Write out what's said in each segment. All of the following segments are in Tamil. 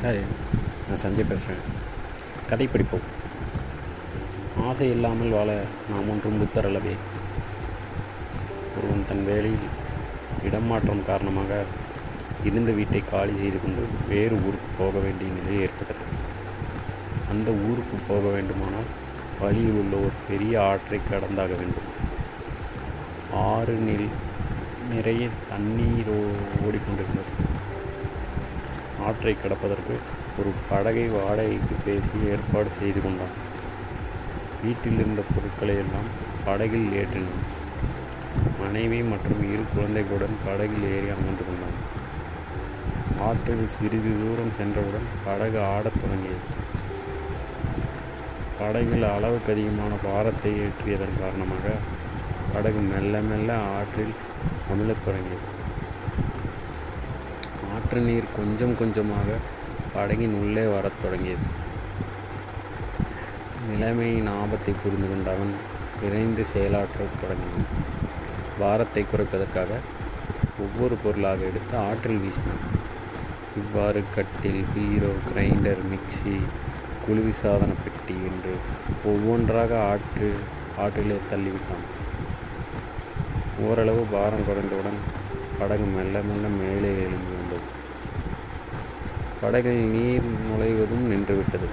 ஹாய் நான் சஞ்சய் பேசுகிறேன் கதை படிப்போம் ஆசை இல்லாமல் வாழ நாம் ஒன்றும் புத்தர் அல்லவே ஒருவன் தன் வேலையில் இடமாற்றம் காரணமாக இருந்த வீட்டை காலி செய்து கொண்டு வேறு ஊருக்கு போக வேண்டிய நிலை ஏற்பட்டது. அந்த ஊருக்கு போக வேண்டுமானால் வழியில் உள்ள ஒரு பெரிய ஆற்றை கடந்தாக வேண்டும். ஆறு நில் நிறைய தண்ணீர் ஓடிக்கொண்டிருந்தது. ஆற்றை கடப்பதற்கு ஒரு படகை வாடகைக்கு பேசி ஏற்பாடு செய்து கொண்டான். வீட்டில் இருந்த பொருட்களை எல்லாம் படகில் ஏற்றினான். மனைவி மற்றும் இரு குழந்தைகளுடன் படகில் ஏறி அமர்ந்து கொண்டான். ஆற்றில் சிறிது தூரம் சென்றவுடன் படகு ஆடத் தொடங்கியது. படகில் அளவுக்கு அதிகமான பாரத்தை ஏற்றியதன் காரணமாக படகு மெல்ல மெல்ல ஆற்றில் அமிழத் தொடங்கியது. ஆற்று நீர் கொஞ்சம் கொஞ்சமாக படகின் உள்ளே வரத் தொடங்கியது. நிலைமையின் ஆபத்தை புரிந்து கொண்ட அவன் விரைந்து செயலாற்றத் தொடங்கினான். பாரத்தை குறைப்பதற்காக ஒவ்வொரு பொருளாக எடுத்து ஆற்றில் வீசினான். இவ்வாறு கட்டில் பீரோ கிரைண்டர் மிக்ஸி குளிர் சாதன பெட்டி என்று ஒவ்வொன்றாக ஆற்று ஆற்றிலே தள்ளிவிட்டான். ஓரளவு பாரம் குறைந்தவுடன் படகு மெல்ல மெல்ல மேலே எழும்பி வந்தது. படகில் நீர் நுழைவதும் நின்றுவிட்டது.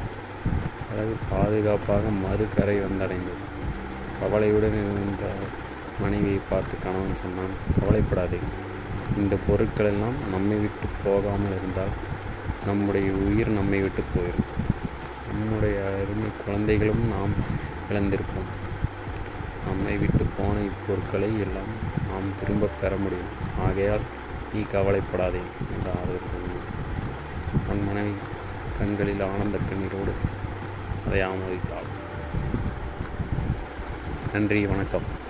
படகு பாதுகாப்பாக மறுகரை வந்தடைந்தது. கவலையுடன் இருந்த மனைவியை பார்த்து கணவன் சொன்னான் கவலைப்படாதே. இந்த பொருட்கள் எல்லாம் நம்மை விட்டு போகாமல் இருந்தால் நம்முடைய உயிர் நம்மை விட்டு போயிடும் நம்முடைய அருமை குழந்தைகளும் நாம் இழந்திருப்போம். நம்மை விட்டு போன இப்பொருட்களை எல்லாம் நாம் திரும்ப பெற முடியும். ஆகையால் நீ கவலைப்படாதே என்று ஆறுதல் அவன் மனைவி கண்களில் ஆனந்த கண்ணீரோடு அதை ஆமோதித்தாள். நன்றி வணக்கம்.